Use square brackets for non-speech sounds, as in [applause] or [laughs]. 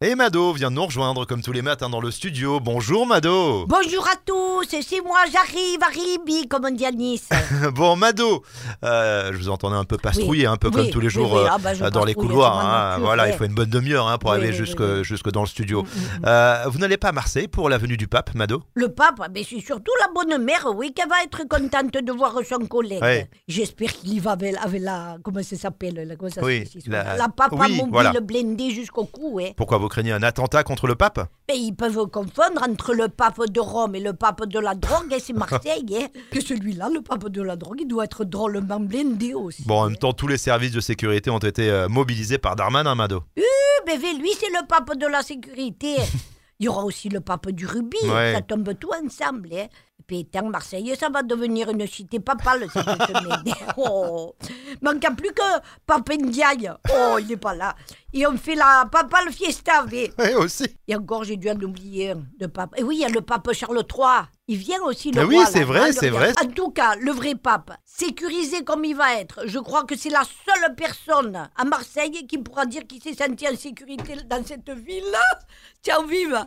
Et Mado vient nous rejoindre comme tous les matins dans le studio. Bonjour Mado Bonjour à tous, c'est moi, j'arrive, arrive, comme on dit à Nice. [laughs] Bon Mado, euh, je vous entendais un peu pastrouiller, un peu oui, comme tous les jours oui. euh, Ah bah, dans les couloirs. hein. Voilà, ouais. il faut une bonne demi-heure hein, pour oui, jusque, jusque dans le studio. Mm, mm, mm. Euh, vous n'allez pas à Marseille pour la venue du pape, Mado? Le pape, mais c'est surtout la bonne mère, oui, qu'elle va être contente de voir son collègue. J'espère qu'il y va avec, avec la. Comment ça s'appelle la- truc-là la papa mobile voilà. blindée jusqu'au cou, hein. Pourquoi vous craignez un attentat contre le pape Mais ils peuvent confondre entre le pape de Rome et le pape de la drogue, et c'est [laughs] Marseille, hein. Que celui-là, le pape de la drogue, il doit être drôlement blindé aussi. Bon, en hein. même temps, tous les services de sécurité ont été euh, mobilisés par Darmanin, Mado. Mais lui, c'est le pape de la sécurité. [laughs] Il y aura aussi le pape du rubis. Ouais. Ça tombe tout ensemble. Hein. Étant Marseille, ça va devenir une cité papale cette semaine. [laughs] Oh. Manque plus que Pape Ndiaye. Oh, il n'est pas là. Et on fait la papale fiesta. mais- Oui, aussi. Et encore, j'ai dû en oublier un de pape. Et oui, il y a le pape Charles III. Il vient aussi, le Mais oui, c'est vrai, hein, c'est vrai. En tout cas, le vrai pape, sécurisé comme il va être, je crois que c'est la seule personne à Marseille qui pourra dire qu'il s'est senti en sécurité dans cette ville. Tiens, vive